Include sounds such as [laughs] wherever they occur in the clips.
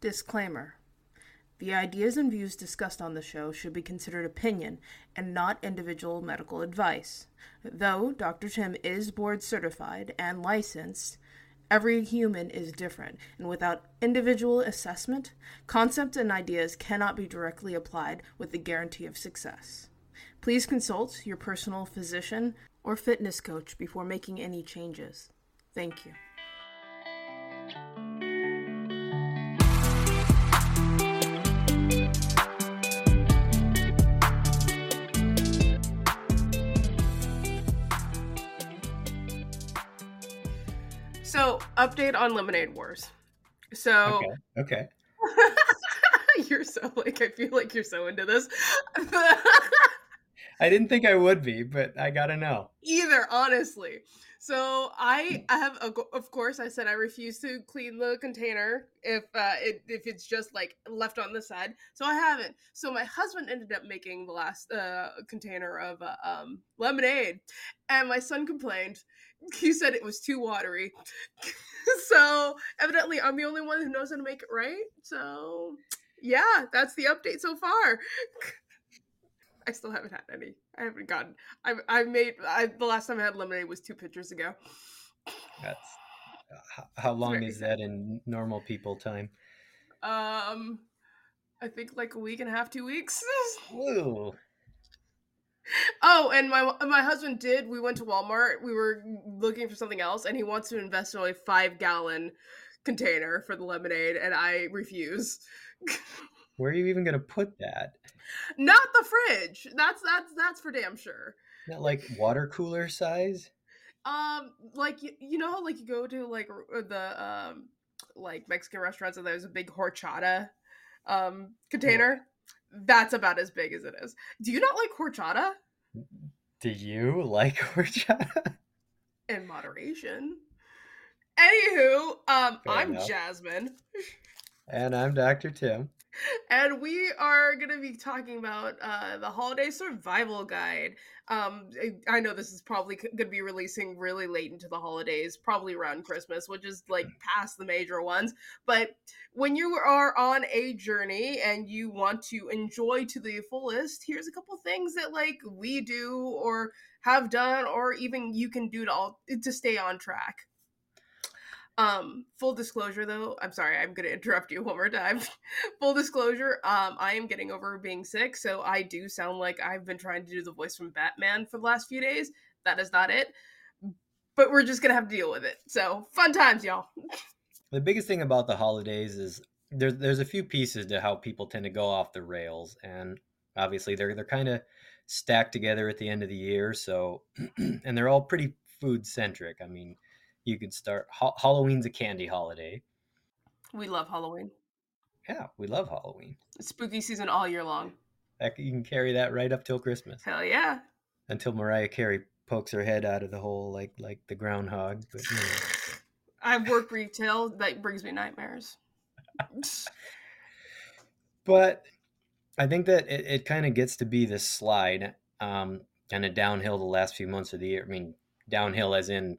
Disclaimer The ideas and views discussed on the show should be considered opinion and not individual medical advice. Though Dr. Tim is board certified and licensed, every human is different, and without individual assessment, concepts and ideas cannot be directly applied with the guarantee of success. Please consult your personal physician or fitness coach before making any changes. Thank you. Update on Lemonade Wars. So, Okay. Okay. [laughs] you're so like, I feel like you're so into this. [laughs] I didn't think I would be, but I gotta know. Either, honestly. So I, I have, a, of course, I said I refuse to clean the container if uh, it, if it's just like left on the side. So I haven't. So my husband ended up making the last uh, container of uh, um, lemonade, and my son complained. He said it was too watery. [laughs] so evidently, I'm the only one who knows how to make it right. So yeah, that's the update so far. [laughs] I still haven't had any. I haven't gotten. I I made. I the last time I had lemonade was two pictures ago. That's how, how long is that in normal people time? Um, I think like a week and a half, two weeks. [laughs] oh, and my my husband did. We went to Walmart. We were looking for something else, and he wants to invest in a five gallon container for the lemonade, and I refuse. Where are you even gonna put that? Not the fridge. That's that's that's for damn sure. Not like water cooler size? Um, like you, you know how like you go to like the um like Mexican restaurants and there's a big horchata um container. That's about as big as it is. Do you not like horchata? Do you like [laughs] horchata? In moderation. Anywho, um, Fair I'm enough. Jasmine, And I'm Dr. Tim. And we are gonna be talking about uh, the holiday survival guide. Um, I- I know this is probably c- gonna be releasing really late into the holidays, probably around Christmas, which is like past the major ones. But when you are on a journey and you want to enjoy to the fullest, here's a couple things that like we do or have done, or even you can do to all to stay on track. Um, full disclosure though, I'm sorry, I'm gonna interrupt you one more time. [laughs] full disclosure, um, I am getting over being sick, so I do sound like I've been trying to do the voice from Batman for the last few days. That is not it. But we're just gonna have to deal with it. So fun times, y'all. [laughs] The biggest thing about the holidays is there's there's a few pieces to how people tend to go off the rails, and obviously they're they're kind of stacked together at the end of the year. So, [clears throat] and they're all pretty food centric. I mean, you could start ha- Halloween's a candy holiday. We love Halloween. Yeah, we love Halloween. It's spooky season all year long. That, you can carry that right up till Christmas Hell yeah. until Mariah Carey pokes her head out of the hole like like the groundhog. But you know. I've worked retail. That brings me nightmares. [laughs] but I think that it, it kind of gets to be this slide, um, kind of downhill the last few months of the year. I mean, downhill as in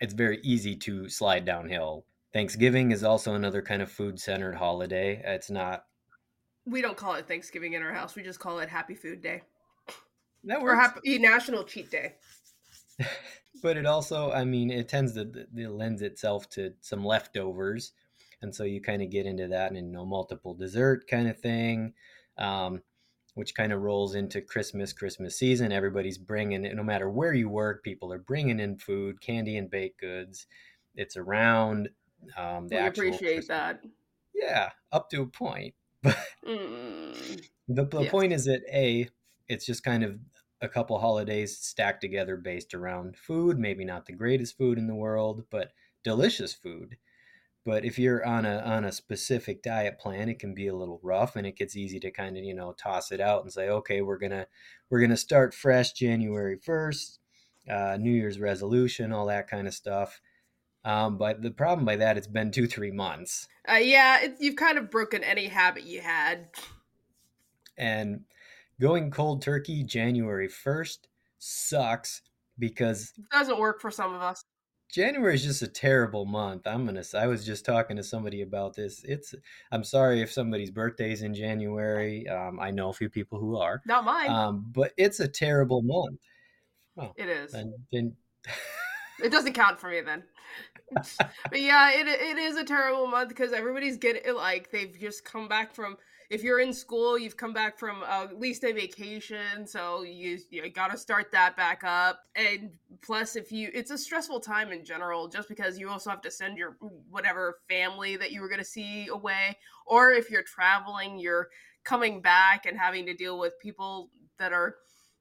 it's very easy to slide downhill. Thanksgiving is also another kind of food centered holiday. It's not we don't call it Thanksgiving in our house. We just call it Happy Food Day that or works, Happy National Cheat Day. [laughs] but it also, I mean, it tends to it lends itself to some leftovers, and so you kind of get into that and you know multiple dessert kind of thing. Um, which kind of rolls into Christmas, Christmas season. Everybody's bringing it, no matter where you work, people are bringing in food, candy, and baked goods. It's around. Um, the We appreciate Christmas- that. Yeah, up to a point. [laughs] But Mm. the, the Yes. point is that A, it's just kind of a couple holidays stacked together based around food. Maybe not the greatest food in the world, but delicious food. But if you're on a on a specific diet plan, it can be a little rough, and it gets easy to kind of you know toss it out and say, okay, we're gonna we're gonna start fresh January first, uh, New Year's resolution, all that kind of stuff. Um, but the problem by that, it's been two three months, Uh, yeah, it, you've kind of broken any habit you had. and going cold turkey January first sucks because it Doesn't work for some of us. January is just a terrible month. I'm gonna. I was just talking to somebody about this. It's. I'm sorry if somebody's birthday's in January. Um, I know a few people who are. Not mine. Um, but it's a terrible month. Well, it is. And, [laughs] and it doesn't count for me then. but yeah, it it is a terrible month because everybody's getting like they've just come back from if you're in school, you've come back from uh, at least a vacation, so you you got to start that back up. And plus, if you, it's a stressful time in general, just because you also have to send your whatever family that you were going to see away, or if you're traveling, you're coming back and having to deal with people that are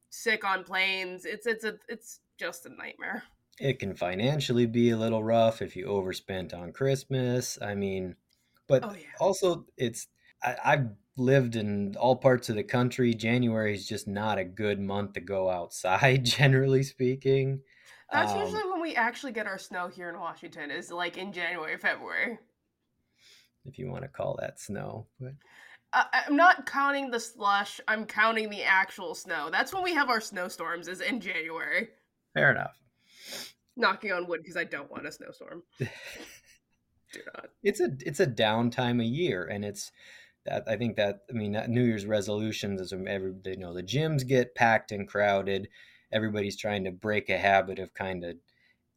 sick on planes. It's it's a it's just a nightmare. It can financially be a little rough if you overspent on Christmas. I mean, but oh, yeah. also it's I, I've lived in all parts of the country. January is just not a good month to go outside, [laughs] generally speaking. That's um, usually when we actually get our snow here in Washington, is like in January, February. If you want to call that snow. But... Uh, I'm not counting the slush. I'm counting the actual snow. That's when we have our snowstorms, is in January. Fair enough. Knocking on wood because I don't want a snowstorm. [laughs] Do not. It's a it's a downtime a year, and it's that I think that I mean New Year's resolutions is every you know the gyms get packed and crowded. Everybody's trying to break a habit of kind of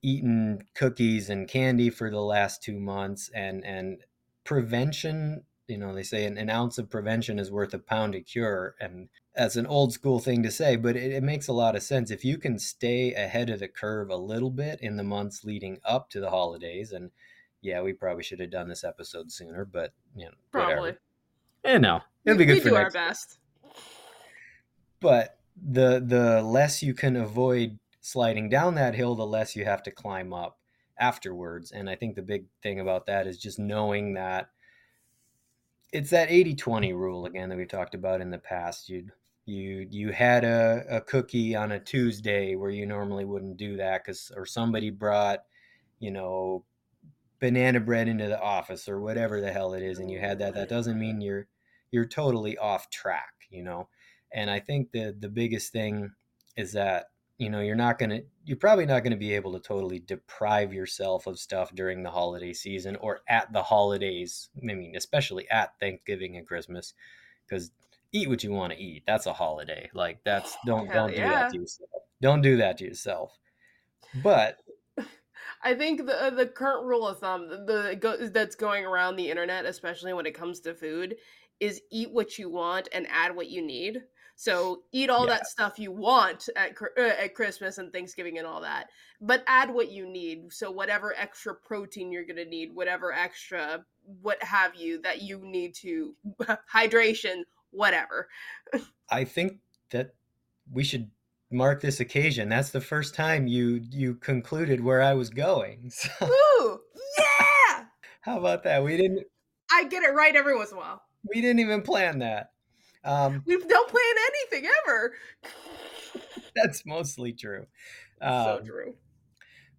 eating cookies and candy for the last two months, and and prevention. You know, they say an, an ounce of prevention is worth a pound of cure, and that's an old school thing to say, but it, it makes a lot of sense if you can stay ahead of the curve a little bit in the months leading up to the holidays and yeah, we probably should have done this episode sooner, but you know, probably. Whatever. Eh, no, it'll be good for it. we for do next. our best. But the the less you can avoid sliding down that hill, the less you have to climb up afterwards. And I think the big thing about that is just knowing that it's that 80-20 rule again that we've talked about in the past. You you you had a, a cookie on a Tuesday where you normally wouldn't do that because or somebody brought, you know, banana bread into the office or whatever the hell it is and you had that that doesn't mean you're you're totally off track you know? And i think the the biggest thing is that you know you're not going to you're probably not going to be able to totally deprive yourself of stuff during the holiday season or at the holidays i mean especially at thanksgiving and christmas because eat what you want to eat that's a holiday like that's don't [laughs] Hell don't yeah. do that to yourself don't do that to yourself. But I think the uh, the current rule of thumb the, the that's going around the internet, especially when it comes to food, is eat what you want and add what you need. So eat all yeah. that stuff you want at uh, at Christmas and Thanksgiving and all that, but add what you need. So whatever extra protein you're gonna need, whatever extra what have you that you need to [laughs] hydration, whatever. [laughs] I think that we should mark this occasion. That's the first time you you concluded where I was going. [laughs] So. Ooh, yeah! [laughs] How about that? We didn't. I get it right every once in a while. We didn't even plan that. Um, we don't plan anything ever. [laughs] that's mostly true. Um, so true.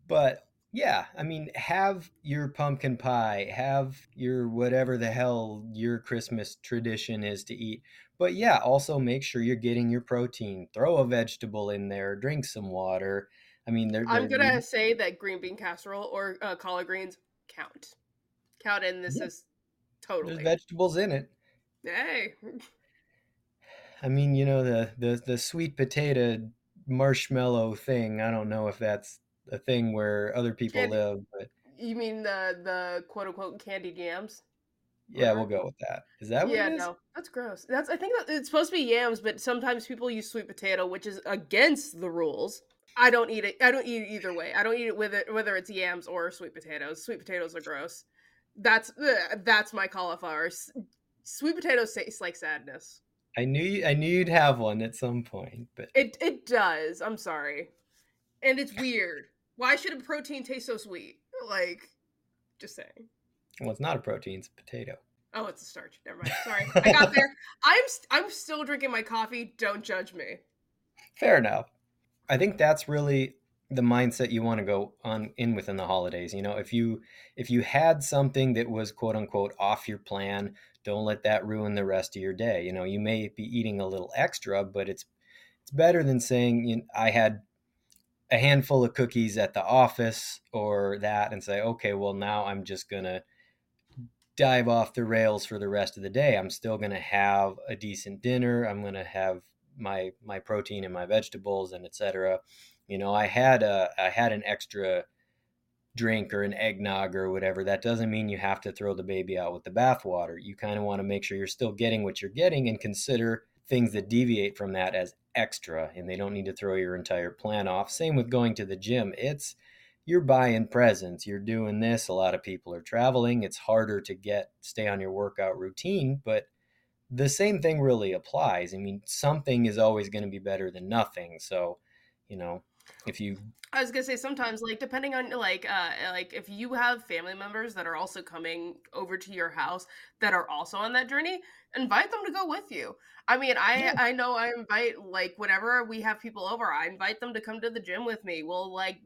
But yeah, I mean, have your pumpkin pie, have your whatever the hell your Christmas tradition is to eat. But yeah, also make sure you're getting your protein. Throw a vegetable in there, drink some water. I mean, they're, I'm gonna say that green bean casserole or uh, collard greens count. Count in this yeah. is totally there's vegetables in it. Hey. I mean, you know the the the sweet potato marshmallow thing. I don't know if that's a thing where other people candy, live, but you mean the the quote unquote candy jams? Yeah, we'll go with that. Is that what yeah, no, that's gross. That's I think that it's supposed to be yams, but sometimes people use sweet potato, which is against the rules. I don't eat it. I don't eat it either way. I don't eat it with it whether it's yams or sweet potatoes. Sweet potatoes are gross. That's ugh, that's my cauliflower. Sweet potatoes taste like sadness. I knew you, I knew you'd have one at some point, but it it does. I'm sorry, and it's [laughs] weird. Why should a protein taste so sweet? Like, just saying. Well, it's not a protein; it's a potato. Oh, it's a starch. Never mind. Sorry, I got there. [laughs] I'm st- I'm still drinking my coffee. Don't judge me. Fair enough. I think that's really the mindset you want to go on in within the holidays. You know, if you if you had something that was quote unquote off your plan, don't let that ruin the rest of your day. You know, you may be eating a little extra, but it's it's better than saying you know, I had a handful of cookies at the office or that and say, okay, well, now I'm just going to dive off the rails for the rest of the day. I'm still going to have a decent dinner. I'm going to have my my protein and my vegetables and etc. You know, I had a I had an extra drink or an eggnog or whatever. That doesn't mean you have to throw the baby out with the bathwater. You kind of want to make sure you're still getting what you're getting and consider things that deviate from that as extra and they don't need to throw your entire plan off. Same with going to the gym. It's you're buying presents, you're doing this. A lot of people are traveling. It's harder to get stay on your workout routine, but the same thing really applies. I mean, something is always going to be better than nothing. So, you know, if you I was gonna say sometimes, like depending on like uh like if you have family members that are also coming over to your house that are also on that journey, invite them to go with you. I mean, I yeah. I know I invite like whenever we have people over, I invite them to come to the gym with me. We'll like,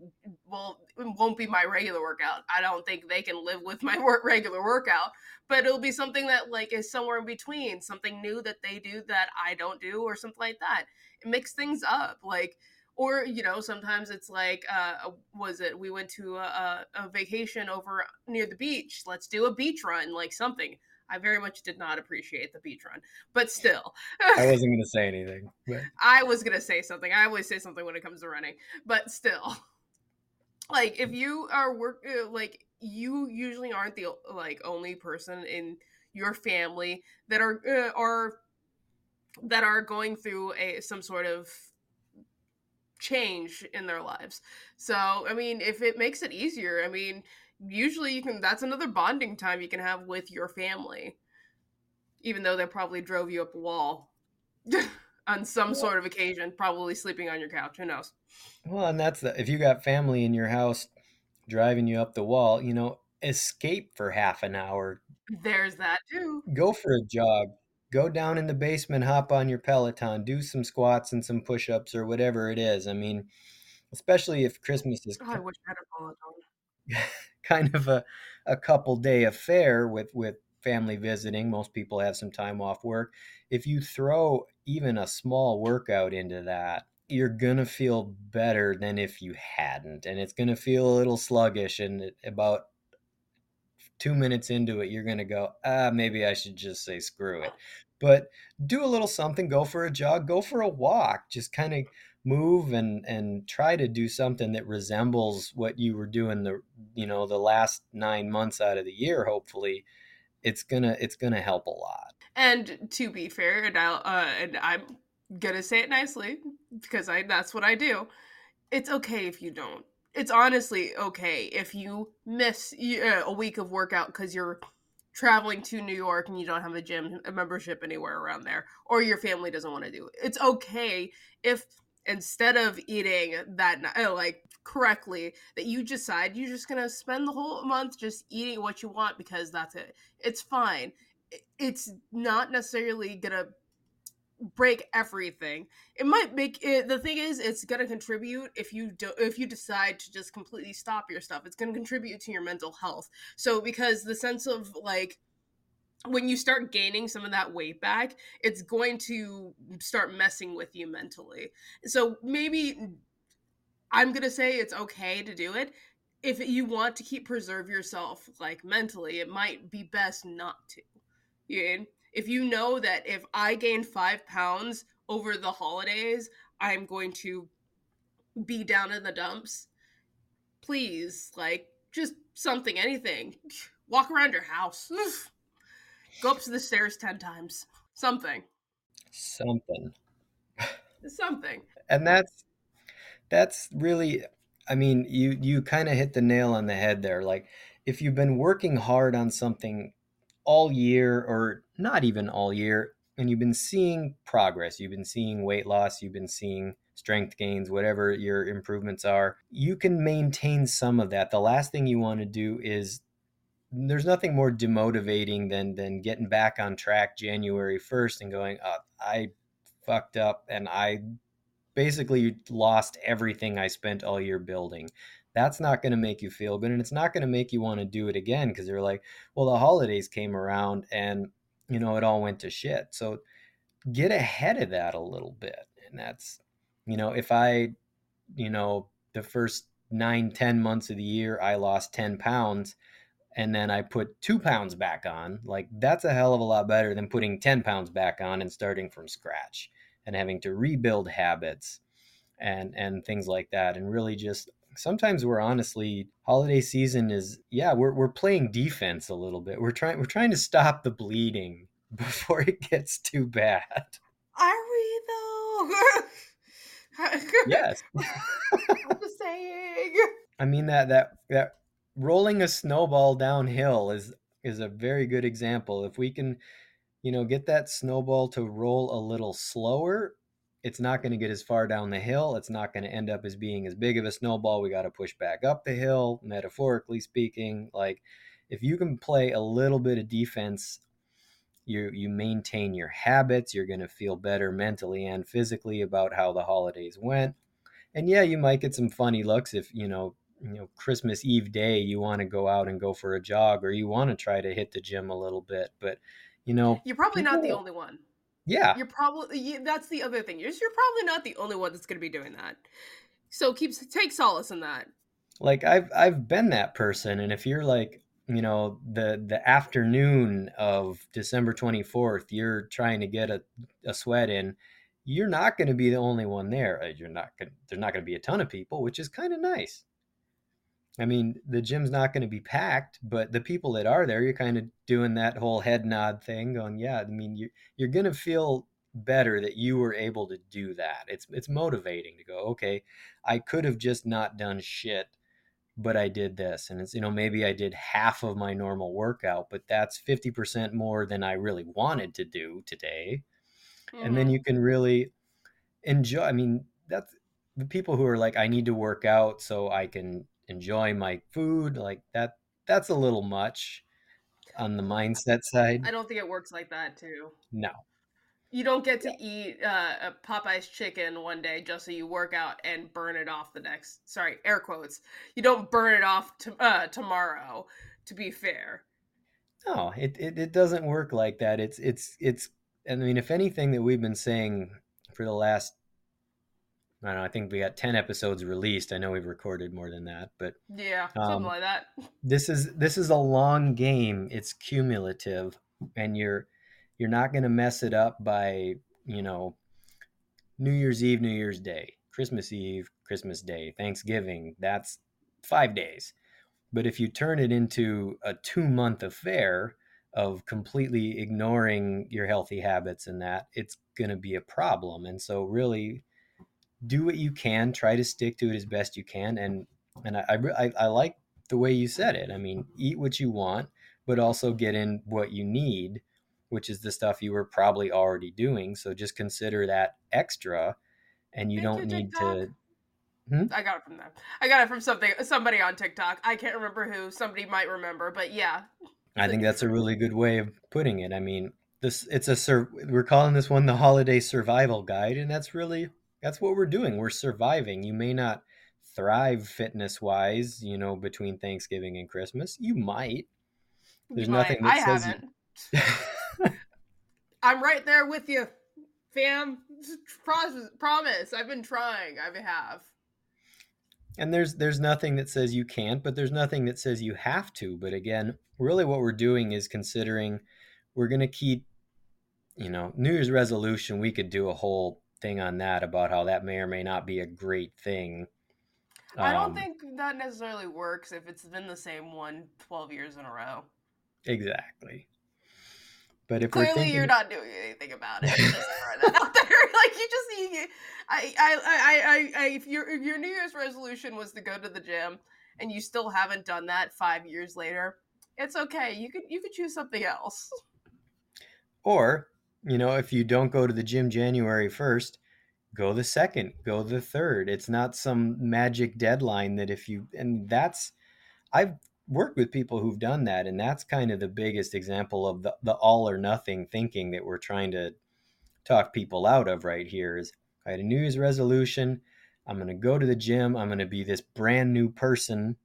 well, it won't be my regular workout. I don't think they can live with my [laughs] work regular workout, but it'll be something that like is somewhere in between, something new that they do that I don't do, or something like that. It makes things up, like or you know sometimes it's like uh was it we went to a, a, vacation over near the beach let's do a beach run like something. I very much did not appreciate the beach run but still. I [laughs] wasn't going to say anything but... i was going to say something. I always say something when it comes to running but still. [laughs] Like if you are work uh, like you usually aren't the like only person in your family that are uh, are that are going through a some sort of change in their lives. So, I mean, if it makes it easier, I mean, usually you can that's another bonding time you can have with your family. Even though they probably drove you up a wall [laughs] on some yeah. sort of occasion, probably sleeping on your couch, who knows. Well, and that's the if you got family in your house driving you up the wall, you know, escape for half an hour. There's that too. Go for a jog go down in the basement, hop on your Peloton, do some squats and some push ups or whatever it is. I mean, especially if Christmas is oh, I wish I had a Peloton. [laughs] kind of a, a couple day affair with, with family visiting. Most people have some time off work. If you throw even a small workout into that, you're going to feel better than if you hadn't. And it's going to feel a little sluggish. And about two minutes into it, you're going to go, ah, maybe I should just say screw it. But do a little something go for a jog go for a walk just kind of move and and try to do something that resembles what you were doing the you know the last nine months out of the year hopefully. It's gonna it's gonna help a lot. And to be fair and i'll uh and i'm gonna say it nicely because i that's what i do. It's okay if you don't it's honestly okay if you miss uh, a week of workout because you're traveling to New York and you don't have a gym a membership anywhere around there, or your family doesn't want to do it. It's okay if instead of eating that uh, like correctly that you decide you're just gonna spend the whole month just eating what you want because that's it it's fine it's not necessarily gonna break everything. It might make it the thing is it's gonna contribute if you do if you decide to just completely stop your stuff it's gonna contribute to your mental health. So because the sense of like when you start gaining some of that weight back it's going to start messing with you mentally. So maybe mm, i'm gonna say it's okay to do it. If you want to keep preserve yourself like mentally it might be best not to you know? If you know that if I gain five pounds over the holidays, I'm going to be down in the dumps, please, like, just something, anything. [laughs] Walk around your house. [sighs] Go up to the stairs 10 times. Something. Something. something. And that's that's really I mean, you you kind of hit the nail on the head there. Like if you've been working hard on something all year or not even all year and you've been seeing progress. You've been seeing weight loss you've been seeing strength gains whatever your improvements are. You can maintain some of that. The last thing you want to do is there's nothing more demotivating than than getting back on track January 1st and going oh, I fucked up and I basically lost everything I spent all year building. That's not going to make you feel good and it's not going to make you want to do it again because you're like well the holidays came around and you know it all went to shit. So get ahead of that a little bit and that's you know if i you know the first nine, ten months of the year, I lost 10 pounds and then I put two pounds back on, like that's a hell of a lot better than putting 10 pounds back on and starting from scratch and having to rebuild habits and and things like that and really just sometimes we're honestly holiday season is yeah we're, we're playing defense a little bit. We're trying we're trying to stop the bleeding [laughs] before it gets too bad. Are we though? [laughs] Yes. [laughs] I'm just saying. I mean that that that rolling a snowball downhill is is a very good example. If we can, you know, get that snowball to roll a little slower, it's not going to get as far down the hill. It's not going to end up as being as big of a snowball. We got to push back up the hill, metaphorically speaking. Like if you can play a little bit of defense, you you maintain your habits, you're going to feel better mentally and physically about how the holidays went. And yeah, you might get some funny looks if, you know, you know christmas eve day you want to go out and go for a jog or you want to try to hit the gym a little bit but you know you're probably people, not the only one yeah. You're probably that's the other thing you're, you're probably not the only one that's going to be doing that. So keep take solace in that. Like i've i've been that person and if you're like you know the the afternoon of december 24th you're trying to get a, a sweat in you're not going to be the only one there uh, you're not going there's not going to be a ton of people which is kind of nice I mean, the gym's not going to be packed, but the people that are there, you're kind of doing that whole head nod thing, going, yeah. I mean, you you're going to feel better that you were able to do that. It's it's motivating to go, okay, I could have just not done shit, but I did this, and it's you know maybe I did half of my normal workout, but that's fifty percent more than I really wanted to do today, mm-hmm. and then mm-hmm. you can really enjoy. I mean, that's the people who are like, I need to work out so I can enjoy my food like that that's a little much on the mindset side i don't think it works like that too no you don't get to eat uh, a Popeyes chicken one day just so you work out and burn it off the next. Sorry, air quotes. You don't burn it off to, uh, tomorrow. To be fair, no, it, it it doesn't work like that. It's it's it's. I mean, if anything that we've been saying for the last I don't know. I think we got ten episodes released. I know we've recorded more than that, but yeah, um, something like that. This is this is a long game. It's cumulative, and you're you're not going to mess it up by you know New Year's Eve, New Year's Day, Christmas Eve, Christmas Day, Thanksgiving. That's five days. But if you turn it into a two month affair of completely ignoring your healthy habits and that, it's going to be a problem. And so, really, do what you can, try to stick to it as best you can, and and I I, I like the way you said it. I mean, eat what you want, but also get in what you need, which is the stuff you were probably already doing. So just consider that extra, and you Thank don't you, need to. Hmm? I got it from them. I got it from something somebody on TikTok. I can't remember who. Somebody might remember, but yeah. I think that's a really good way of putting it. I mean, this it's a sur- we're calling this one the holiday survival guide, and that's really that's what we're doing. We're surviving. You may not thrive fitness wise, you know, between Thanksgiving and Christmas. You might. There's you nothing might. that I says haven't. [laughs] I'm right there with you, fam. Promise, promise. I've been trying. I have. And there's there's nothing that says you can't, but there's nothing that says you have to. But again, really what we're doing is considering we're going to keep you know, New Year's resolution, we could do a whole thing on that about how that may or may not be a great thing. I don't um, think that necessarily works if it's been the same one 12 years in a row. Exactly. But if clearly thinking... you're not doing anything about it, [laughs] out there. [laughs] Like you just, you, I, I, I, I, if your if your New Year's resolution was to go to the gym and you still haven't done that five years later, it's okay. You could you could choose something else. Or you know, if you don't go to the gym January 1st, go the second, go the third. It's not some magic deadline that if you, and that's, I've worked with people who've done that. And that's kind of the biggest example of the, the all or nothing thinking that we're trying to talk people out of right here is I had a New Year's resolution. I'm going to go to the gym. I'm going to be this brand new person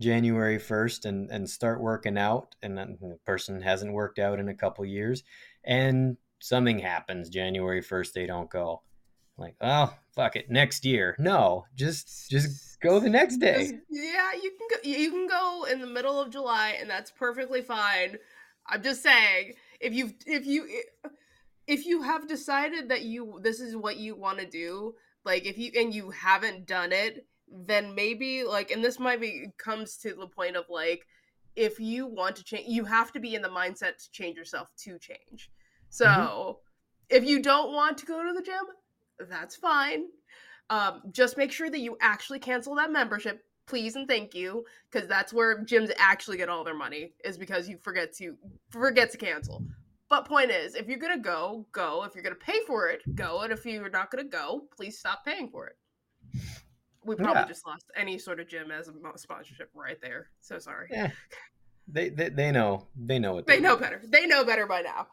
January 1st and, and start working out. And the person hasn't worked out in a couple years. And something happens January 1st, they don't go. like oh fuck it next year no just just go the next day yeah, you can go. You can go in the middle of July, and that's perfectly fine. I'm just saying, if you if you if you have decided that you this is what you want to do, like if you and you haven't done it, then maybe like, and this might be comes to the point of like, if you want to change, you have to be in the mindset to change yourself to change. So Mhm. if you don't want to go to the gym, that's fine. Um, just make sure that you actually cancel that membership, please and thank you, because that's where gyms actually get all their money is because you forget to forget to cancel. But point is, if you're gonna go, go. If you're gonna pay for it, go. And if you're not gonna go, please stop paying for it. We probably Yeah. just lost any sort of gym as a sponsorship right there. So sorry. yeah they, they they know they know what They they're know better. They know better by now.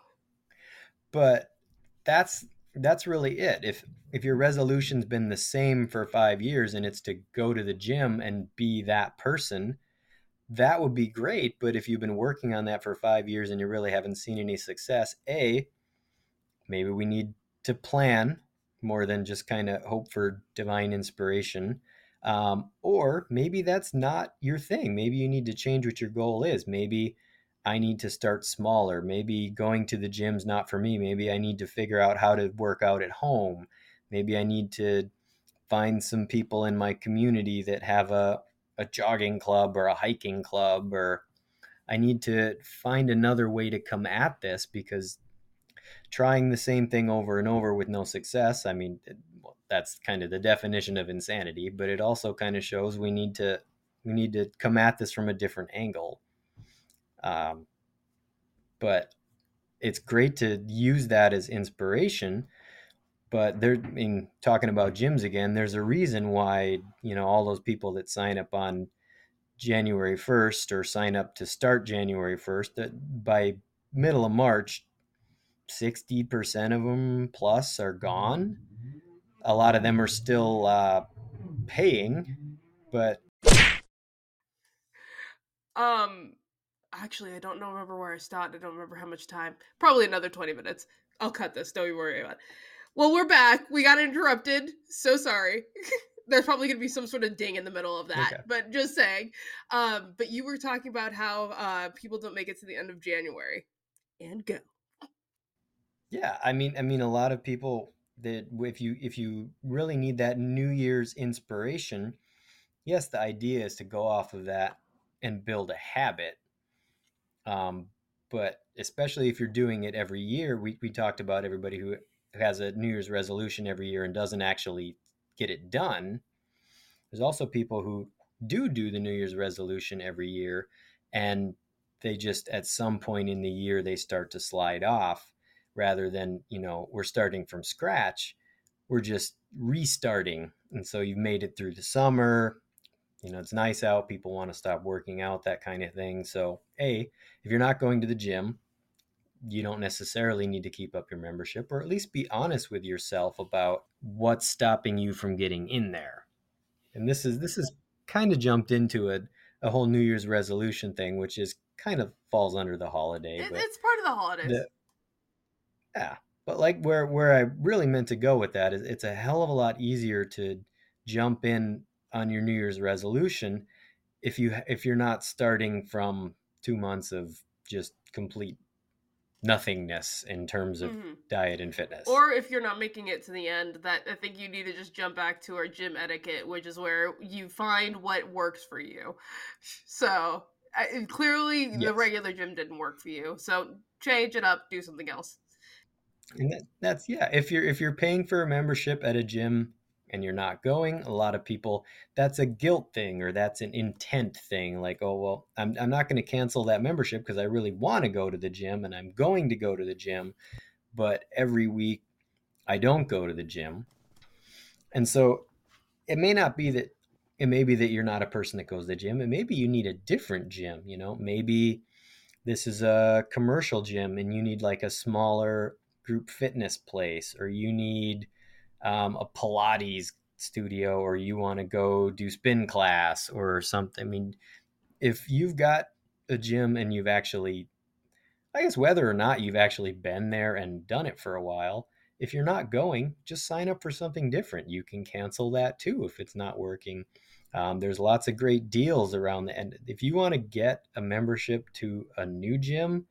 But that's that's really it. If if your resolution's been the same for five years and it's to go to the gym and be that person that would be great. But if you've been working on that for five years and you really haven't seen any success a maybe we need to plan more than just kind of hope for divine inspiration. Um, or maybe that's not your thing. Maybe you need to change what your goal is. Maybe I need to start smaller. Maybe going to the gym's not for me. Maybe I need to figure out how to work out at home. Maybe I need to find some people in my community that have a, a jogging club or a hiking club, or I need to find another way to come at this because trying the same thing over and over with no success, I mean, that's kind of the definition of insanity, but it also kind of shows we need to we need to come at this from a different angle. Um, but it's great to use that as inspiration. But there, I mean, talking about gyms again, there's a reason why you know all those people that sign up on January 1st or sign up to start January 1st. That by middle of March, 60% of them plus are gone. A lot of them are still uh, paying, but Um, actually, I don't know remember where I stopped. I don't remember how much time. Probably another twenty minutes. I'll cut this. Don't you worry about. it. Well, we're back. We got interrupted. So sorry. [laughs] There's probably gonna be some sort of ding in the middle of that. Okay. But just saying. Um, but you were talking about how uh people don't make it to the end of January. And go. Yeah, I mean, I mean, a lot of people that if you if you really need that New Year's inspiration, yes, the idea is to go off of that and build a habit. Um, but especially if you're doing it every year, we we talked about everybody who has a New Year's resolution every year and doesn't actually get it done. There's also people who do do the New Year's resolution every year, and they just at some point in the year they start to slide off rather than you know we're starting from scratch. We're just restarting. And so you've made it through the summer you know it's nice out people want to stop working out that kind of thing so a if you're not going to the gym you don't necessarily need to keep up your membership or at least be honest with yourself about what's stopping you from getting in there and this is this is kind of jumped into a, a whole new year's resolution thing which is kind of falls under the holiday It, it's part of the holidays. the- yeah, but like where where I really meant to go with that is it's a hell of a lot easier to jump in on your New Year's resolution if you if you're not starting from two months of just complete nothingness in terms of Mhm. diet and fitness. Or if you're not making it to the end, that I think you need to just jump back to our gym etiquette, which is where you find what works for you. So I, clearly, the regular gym didn't work for you. So change it up, do something else. And that, that's yeah. If you're if you're paying for a membership at a gym and you're not going, a lot of people that's a guilt thing or that's an intent thing. Like, oh well, I'm I'm not going to cancel that membership because I really want to go to the gym and I'm going to go to the gym, but every week I don't go to the gym, and so it may not be that it may be that you're not a person that goes to the gym, and maybe you need a different gym. You know, maybe this is a commercial gym and you need like a smaller group fitness place or you need um, a pilates studio or you want to go do spin class or something i mean if you've got a gym and you've actually i guess whether or not you've actually been there and done it for a while if you're not going, just sign up for something different. You can cancel that too if it's not working. Um, there's lots of great deals around the end. If you want to get a membership to a new gym,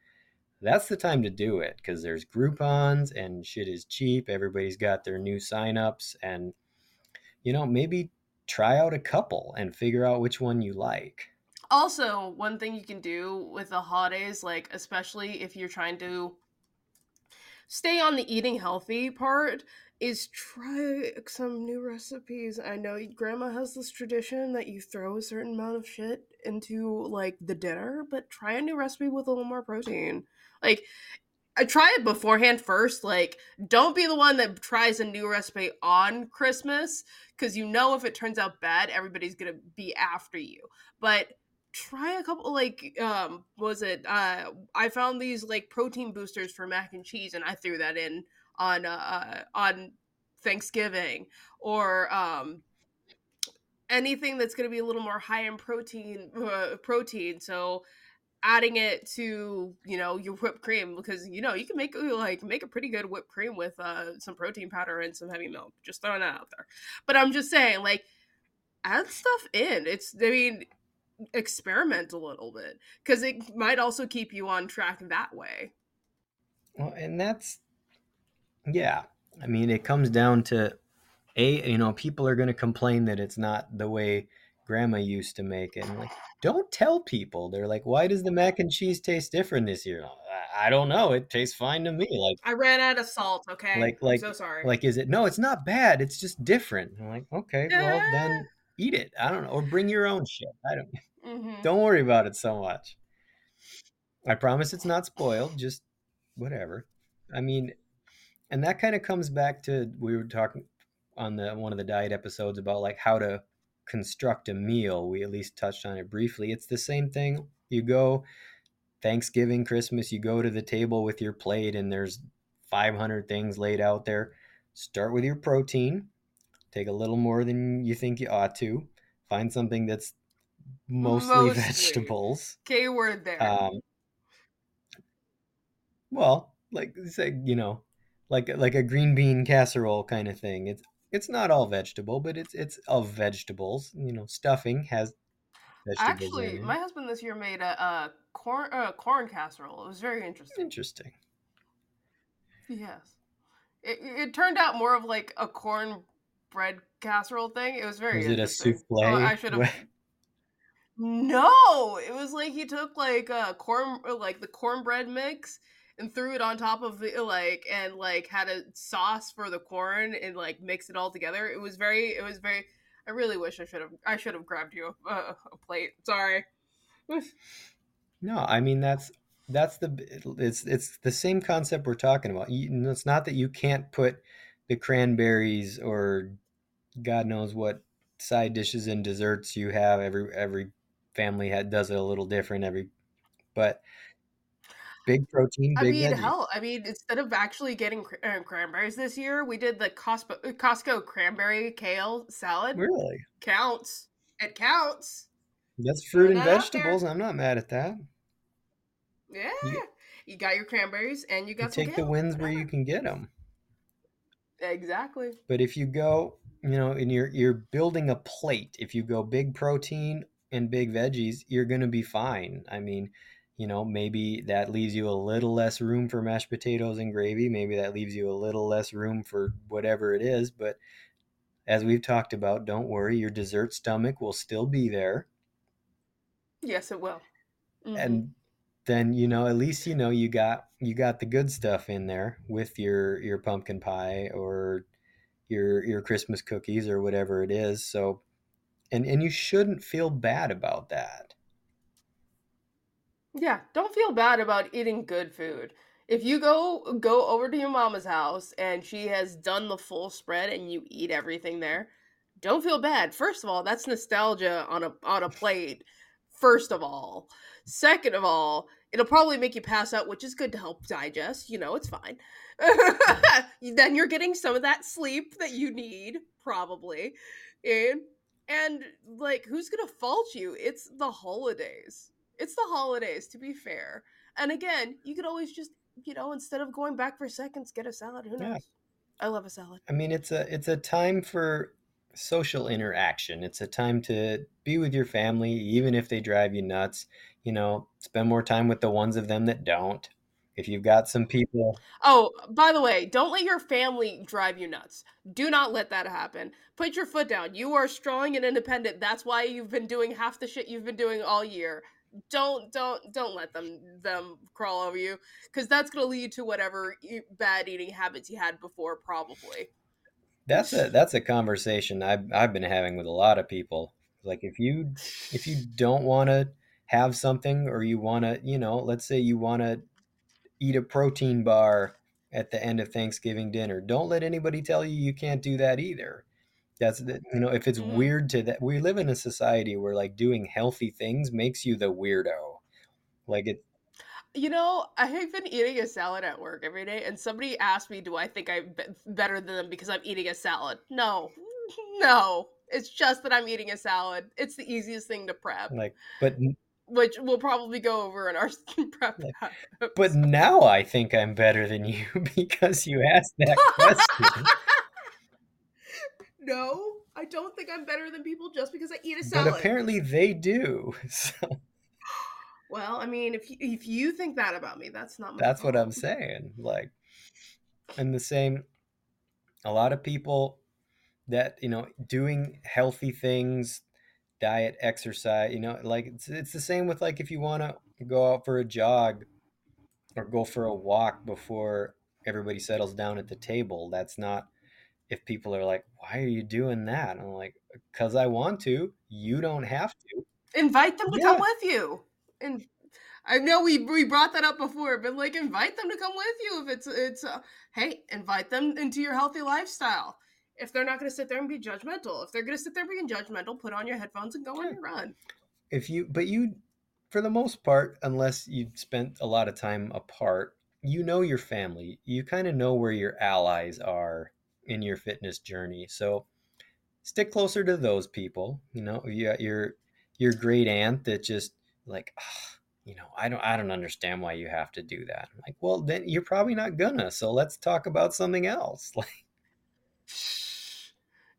that's the time to do it because there's Groupons and shit is cheap. Everybody's got their new signups, and you know maybe try out a couple and figure out which one you like. Also, one thing you can do with the holidays, like especially if you're trying to stay on the eating healthy part, is try some new recipes. I know grandma has this tradition that you throw a certain amount of shit into like the dinner, but try a new recipe with a little more protein. Like I try it beforehand first. Like, don't be the one that tries a new recipe on Christmas because you know if it turns out bad, everybody's gonna be after you. But try a couple like um was it uh I found these like protein boosters for mac and cheese and I threw that in on uh, uh on Thanksgiving or um anything that's going to be a little more high in protein uh, protein so adding it to you know your whipped cream because you know you can make like make a pretty good whipped cream with uh some protein powder and some heavy milk. Just throwing that out there. But i'm just saying like add stuff in. It's i mean experiment a little bit because it might also keep you on track that way. Well and that's yeah i mean it comes down to a you know people are going to complain that it's not the way grandma used to make it and like don't tell people. They're like why does the mac and cheese taste different this year? I don't know. It tastes fine to me like i ran out of salt okay? like like I'm so sorry. like is it no it's not bad it's just different. I'm like okay well then eat it. I don't know or bring your own shit. I don't [laughs] mm-hmm. don't worry about it so much. I promise it's not spoiled just whatever. I mean and that kind of comes back to we were talking on the one of the diet episodes about like how to construct a meal. We at least touched on it briefly. It's the same thing. You go Thanksgiving, Christmas, you go to the table with your plate and there's 500 things laid out there. Start with your protein. Take a little more than you think you ought to. Find something that's mostly, mostly. vegetables. K word there. Um, well, like say, you know, like like a green bean casserole kind of thing. It's it's not all vegetable, but it's it's of vegetables. You know, stuffing has. Actually, my husband this year made a, a corn a corn casserole. It was very interesting. Interesting. Yes, it, it turned out more of like a corn bread casserole thing. It was very. Was it a oh, souffle? Oh, I should have. [laughs] no, it was like he took like a corn, like the cornbread mix, and threw it on top of the like and like had a sauce for the corn and like mixed it all together. It was very it was very I really wish I should have I should have grabbed you a, a plate. Sorry. no, I mean that's that's the it's it's the same concept we're talking about. You, it's not that you can't put the cranberries or God knows what side dishes and desserts you have. Every every family had, does it a little different. Every but big protein, big I mean, hell, I mean, instead of actually getting cr- uh, cranberries this year, we did the Costco, uh, Costco cranberry kale salad. Really counts. It counts. That's fruit and vegetables. I'm not mad at that. Yeah, you, you got your cranberries and you got you take the wins where you can get them. Exactly. But if you go, you know, and you're you're building a plate. If you go big protein and big veggies, you're going to be fine. I mean, you know, maybe that leaves you a little less room for mashed potatoes and gravy. Maybe that leaves you a little less room for whatever it is. But as we've talked about, don't worry, your dessert stomach will still be there. Yes, it will. Mm-hmm. And then you know at least you know you got you got the good stuff in there with your your pumpkin pie or your your christmas cookies or whatever it is so and and you shouldn't feel bad about that yeah, don't feel bad about eating good food. If you go go over to your mama's house and she has done the full spread and you eat everything there, don't feel bad. First of all, that's nostalgia on a on a plate. First of all, second of all, it'll probably make you pass out, which is good to help digest. You know, it's fine. [laughs] then you're getting some of that sleep that you need, probably. And and like who's gonna fault you? It's the holidays. It's the holidays, to be fair. And again, you could always just, you know, instead of going back for seconds, get a salad. Who knows? Yeah. I love a salad. I mean, it's a it's a time for social interaction. It's a time to be with your family, even if they drive you nuts. You know, spend more time with the ones of them that don't. If you've got some people. Oh, by the way, don't let your family drive you nuts. Do not let that happen. Put your foot down. You are strong and independent. That's why you've been doing half the shit you've been doing all year. Don't don't don't let them them crawl over you because that's going to lead to whatever bad eating habits you had before probably. That's a that's a conversation I've I've been having with a lot of people. Like if you if you don't want to have something or you want to, you know, let's say you want to eat a protein bar at the end of Thanksgiving dinner. Don't let anybody tell you you can't do that either. That's the, you know, if it's Mhm. weird to that, we live in a society where like doing healthy things makes you the weirdo. Like it, You know, I have been eating a salad at work every day, and somebody asked me, "Do I think I'm better than them because I'm eating a salad?" No, [laughs] no. It's just that I'm eating a salad. It's the easiest thing to prep, like, but which we'll probably go over in our prep. Like, but now I think I'm better than you [laughs] because you asked that question. [laughs] no, I don't think I'm better than people just because I eat a salad. but apparently they do. [laughs] So well, I mean, if you, if you think that about me, that's not my that's what I'm saying. Like, and the same, a lot of people that you know doing healthy things, diet, exercise. You know, like it's it's the same with like if you want to go out for a jog or go for a walk before everybody settles down at the table. That's not if people are like, "Why are you doing that?" And I'm like, "Cause I want to. You don't have to." Invite them to Yeah. come with you. And I know we we brought that up before, but like invite them to come with you if it's it's uh, hey, invite them into your healthy lifestyle. If they're not going to sit there and be judgmental, if they're going to sit there being judgmental, put on your headphones and go on your run. if you but you for the most part unless you've spent a lot of time apart you know your family you kind of know where your allies are in your fitness journey so stick closer to those people you know you got your your great aunt that just like "Ah, you know i don't i don't understand why you have to do that I'm like well then you're probably not gonna so let's talk about something else [laughs] like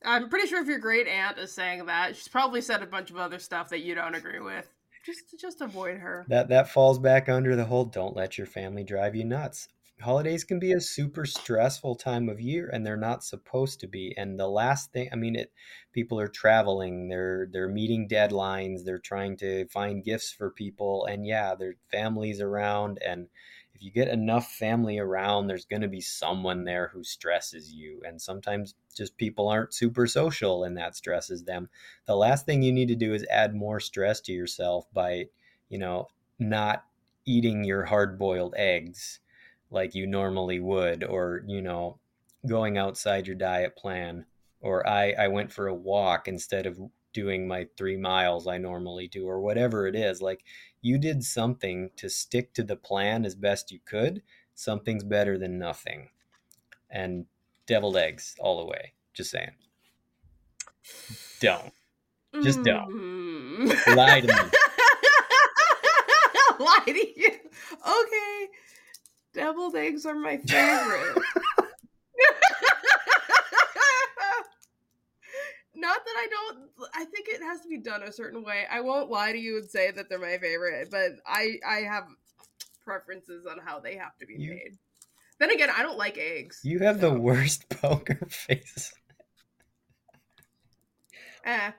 I'm pretty sure if your great aunt is saying that, she's probably said a bunch of other stuff that you don't agree with. Just just avoid her. that that falls back under the whole don't let your family drive you nuts holidays can be a super stressful time of year and they're not supposed to be and the last thing i mean it people are traveling they're they're meeting deadlines they're trying to find gifts for people and yeah their families around and if you get enough family around there's going to be someone there who stresses you and sometimes just people aren't super social and that stresses them. The last thing you need to do is add more stress to yourself by you know not eating your hard boiled eggs like you normally would or you know going outside your diet plan or i i went for a walk instead of doing my 3 miles i normally do or whatever it is like you did something to stick to the plan as best you could something's better than nothing and deviled eggs all the way just saying don't Just don't. Mm. Lie to me. [laughs] Lie to you. Okay. Deviled eggs are my favorite. [laughs] Not that I don't I think it has to be done a certain way. I won't lie to you and say that they're my favorite, but I I have preferences on how they have to be You- made. Then again, I don't like eggs. you have the worst [laughs] poker face eh.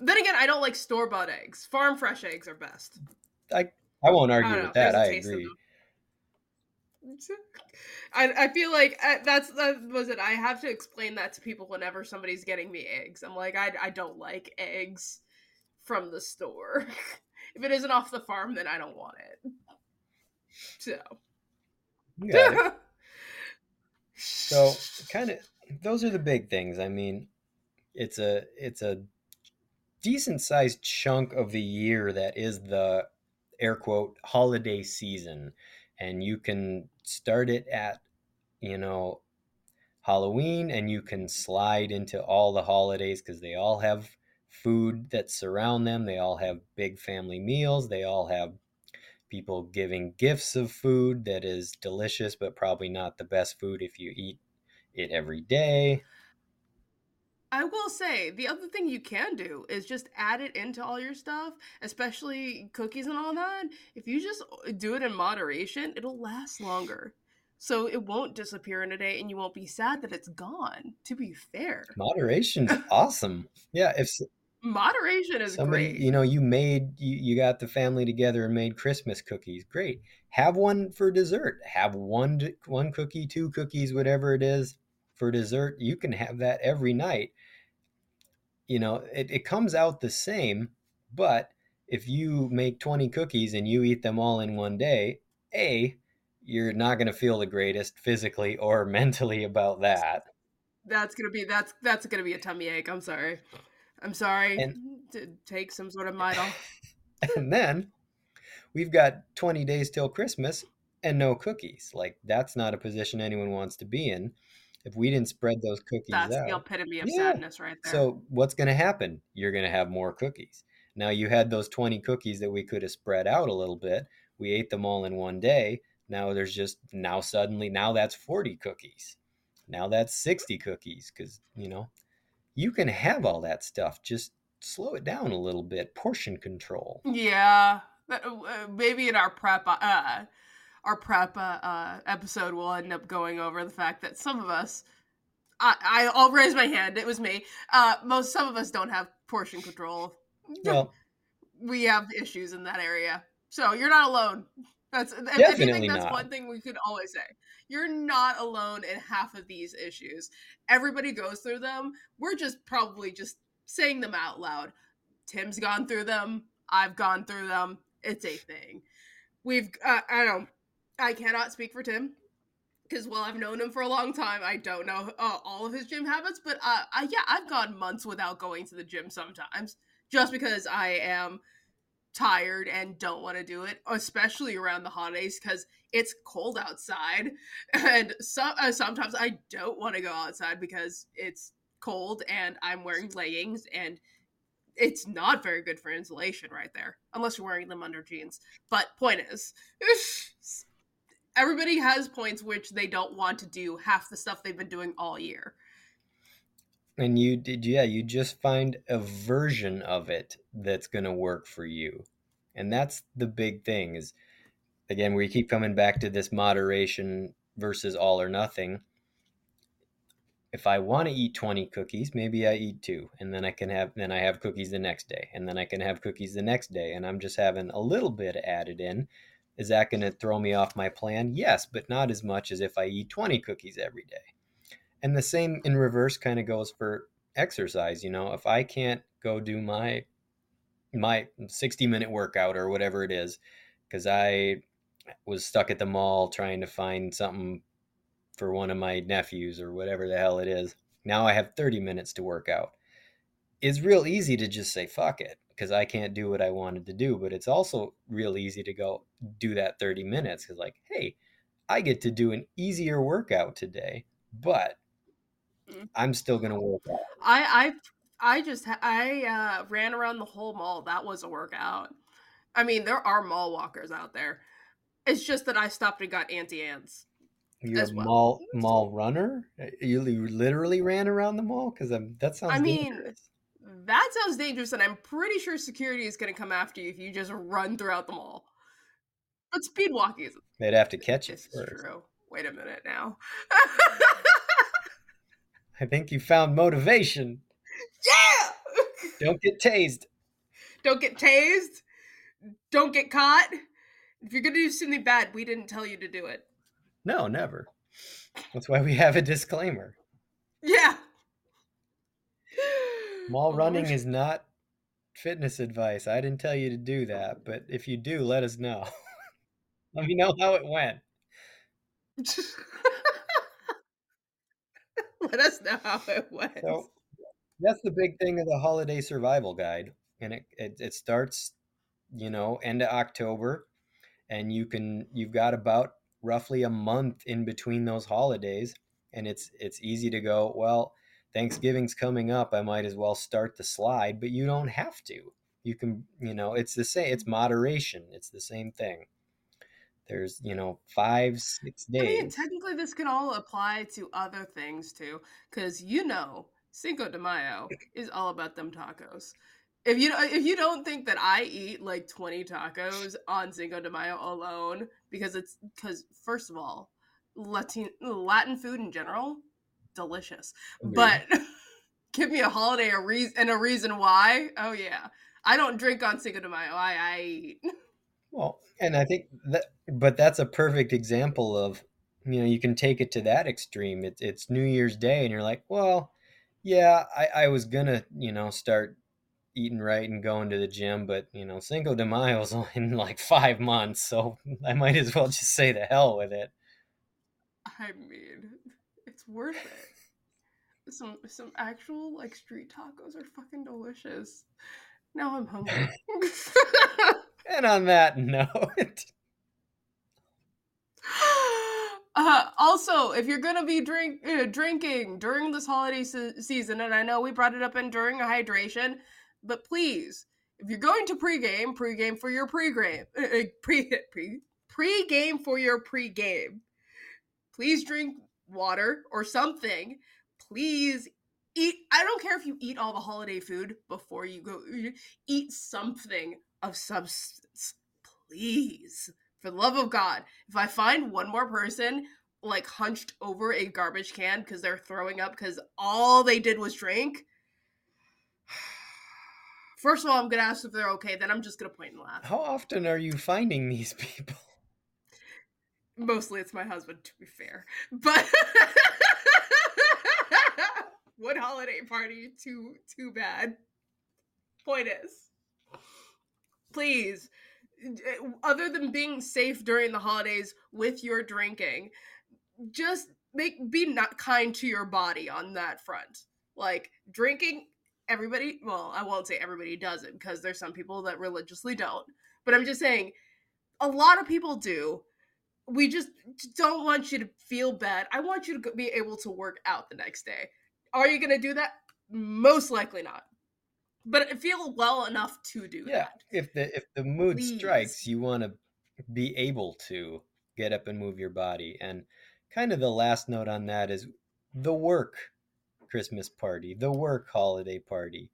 Then again, I don't like store bought eggs. Farm fresh eggs are best. i i won't argue know, with that there's a i agree. [laughs] I, I feel like uh, that's that was it. I have to explain that to people whenever somebody's getting me eggs. I'm like, I, I don't like eggs from the store. [laughs] if it isn't off the farm, then I don't want it. So, it. [laughs] so kind of those are the big things i mean it's a it's a decent sized chunk of the year that is the air quote holiday season and you can start it at you know halloween and you can slide into all the holidays because they all have food that surround them they all have big family meals they all have people giving gifts of food that is delicious but probably not the best food if you eat it every day. I will say the other thing you can do is just add it into all your stuff, especially cookies and all that. If you just uh, do it in moderation, it'll last longer. So it won't disappear in a day and you won't be sad that it's gone, to be fair. Moderation's [laughs] awesome. Yeah, if moderation is somebody, great. you know, you made you, you got the family together and made Christmas cookies. Great. Have one for dessert. Have one one cookie, two cookies, whatever it is for dessert. You can have that every night. You know, it, it comes out the same, but if you make 20 cookies and you eat them all in one day, A, you're not going to feel the greatest physically or [laughs] mentally about that. That's gonna be that's that's gonna be a tummy ache. I'm sorry. I'm sorry And- to take some sort of Midol. [laughs] and then we've got 20 days till Christmas and no cookies. Like that's not a position anyone wants to be in. If we didn't spread those cookies That's out. the epitome of Yeah. sadness right there. So what's going to happen? You're going to have more cookies. Now you had those 20 cookies that we could have spread out a little bit. We ate them all in one day. Now there's just now suddenly now that's 40 cookies. Now that's 60 cookies cuz you know, you can have all that stuff. Just slow it down a little bit. Portion control. Yeah, uh, maybe in our prep, uh, our prep uh, uh, episode, we'll end up going over the fact that some of us, I, I I'll raise my hand. It was me. Uh, most some of us don't have portion control. Well, we have issues in that area, so you're not alone. That's if Definitely anything, that's not. one thing we could always say. You're not alone in half of these issues. Everybody goes through them. We're just probably just saying them out loud. Tim's gone through them. I've gone through them. It's a thing. We've uh, I don't. I cannot speak for Tim because while I've known him for a long time, I don't know uh, all of his gym habits. But uh, I, yeah, I've gone months without going to the gym sometimes just because I am tired and don't want to do it, especially around the holidays because it's cold outside, [laughs] and so, uh, sometimes I don't want to go outside because it's cold and I'm wearing leggings and it's not very good for insulation right there unless you're wearing them under jeans. But point is, [laughs] everybody has points which they don't want to do half the stuff they've been doing all year. and you did yeah, you just find a version of it that's going to work for you. And that's the big thing is again, we keep coming back to this moderation versus all or nothing. If I want to eat 20 cookies, maybe I eat two and then I can have then I have cookies the next day and then I can have cookies the next day and I'm just having a little bit added in. Is that going to throw me off my plan? Yes, but not as much as if I eat 20 cookies every day. And the same in reverse kind of goes for exercise, you know, if I can't go do my my 60 minute workout or whatever it is cuz I was stuck at the mall trying to find something for one of my nephews or whatever the hell it is. Now I have 30 minutes to work out. It's real easy to just say fuck it because I can't do what I wanted to do, but it's also real easy to go do that 30 minutes cuz like, hey, I get to do an easier workout today, but Mm. I'm still going to work out. I I I just I uh, ran around the whole mall. That was a workout. I mean, there are mall walkers out there. It's just that I stopped and got Auntie Anne's. You're as a well. mall mall runner? You, you literally ran around the mall because that sounds. I mean, dangerous. That sounds dangerous, and I'm pretty sure security is going to come after you if you just run throughout the mall. But speed walking is they'd have to catch you this is first. true. Wait a minute now. I think you found motivation. [laughs] yeah. Don't get tased. Don't get tased. Don't get caught. If you're gonna do something bad, we didn't tell you to do it. No, never. That's why we have a disclaimer. Yeah. Mall running is not fitness advice. I didn't tell you to do that, but if you do, let us know. [laughs] let me know how it went. [laughs] Let us know how it went. So that's the big thing of the holiday survival guide, and it it, it starts, you know, end of October, and you can you've got about roughly a month in between those holidays, and it's it's easy to go well. Thanksgiving's coming up. I might as well start the slide, but you don't have to. You can, you know, it's the same. It's moderation. It's the same thing. there's you know five six days. I mean, technically, this can all apply to other things too, because you know Cinco de Mayo is all about them tacos. If you if you don't think that I eat like twenty tacos on Cinco de Mayo alone, because it's because first of all, Latin Latin food in general, delicious. But [laughs] give me a holiday a reason and a reason why. Oh yeah, I don't drink on Cinco de Mayo. I I eat. [laughs] Well, and I think that, but that's a perfect example of, you know, you can take it to that extreme. It's it's New Year's Day, and you're like, well, yeah, I, I was gonna, you know, start eating right and going to the gym, but you know, Cinco de Mayo's [laughs] in like five months, so I might as well just say the hell with it. I mean, it's worth it. Some some actual like street tacos are fucking delicious. Now I'm hungry. [laughs] [laughs] and on that note. [gasps] Uh, also, if you're gonna be drink uh, drinking during this holiday se- season, and I know we brought it up in during a hydration, but please, if you're going to pregame, pregame for your pregame, uh, uh pre [laughs] pre pregame for your pregame. Please drink water or something. Please eat. I don't care if you eat all the holiday food before you go. Eat something of substance, please for the love of God, if I find one more person like hunched over a garbage can because they're throwing up because all they did was drink, [sighs] first of all, I'm gonna ask if they're okay. Then I'm just gonna point and laugh. How often are you finding these people? Mostly, it's my husband. To be fair, but [laughs] what holiday party too too bad. Point is, please other than being safe during the holidays with your drinking, just make be not kind to your body on that front. Like drinking, everybody, well, I won't say everybody does it because there's some people that religiously don't. But I'm just saying a lot of people do. We just don't want you to feel bad. I want you to be able to work out the next day. Are you going to do that? Most likely not but feel well enough to do yeah, that. If the if the mood Please. strikes, you want to be able to get up and move your body. And kind of the last note on that is the work Christmas party, the work holiday party.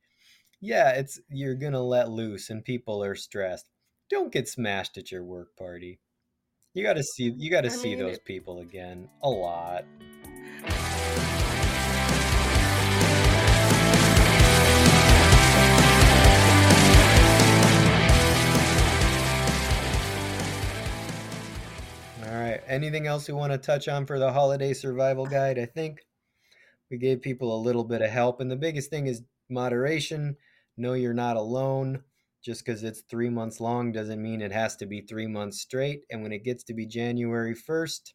Yeah, it's you're going to let loose and people are stressed. Don't get smashed at your work party. You got to see you got to see mean, those people again a lot. All right. Anything else we want to touch on for the holiday survival guide? I think we gave people a little bit of help. And the biggest thing is moderation. Know you're not alone. Just because it's three months long doesn't mean it has to be three months straight. And when it gets to be January 1st,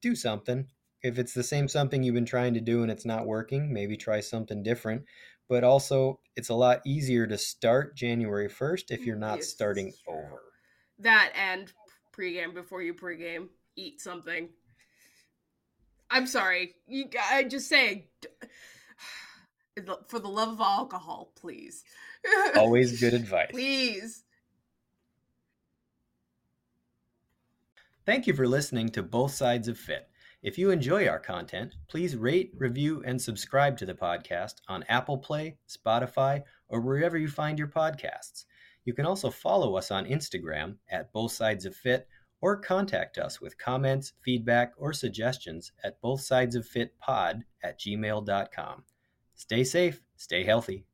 do something. If it's the same something you've been trying to do and it's not working, maybe try something different. But also, it's a lot easier to start January 1st if you're mm, not yes, starting over. That and pregame before you pregame. Eat something. I'm sorry. You, I just say, [sighs] for the love of alcohol, please. Always good [laughs] advice. Please. Thank you for listening to Both Sides of Fit. If you enjoy our content, please rate, review, and subscribe to the podcast on Apple Play, Spotify, or wherever you find your podcasts. You can also follow us on Instagram at Both Sides of Fit or contact us with comments, feedback, or suggestions at both sides of fit pod at gmail.com. Stay safe, stay healthy.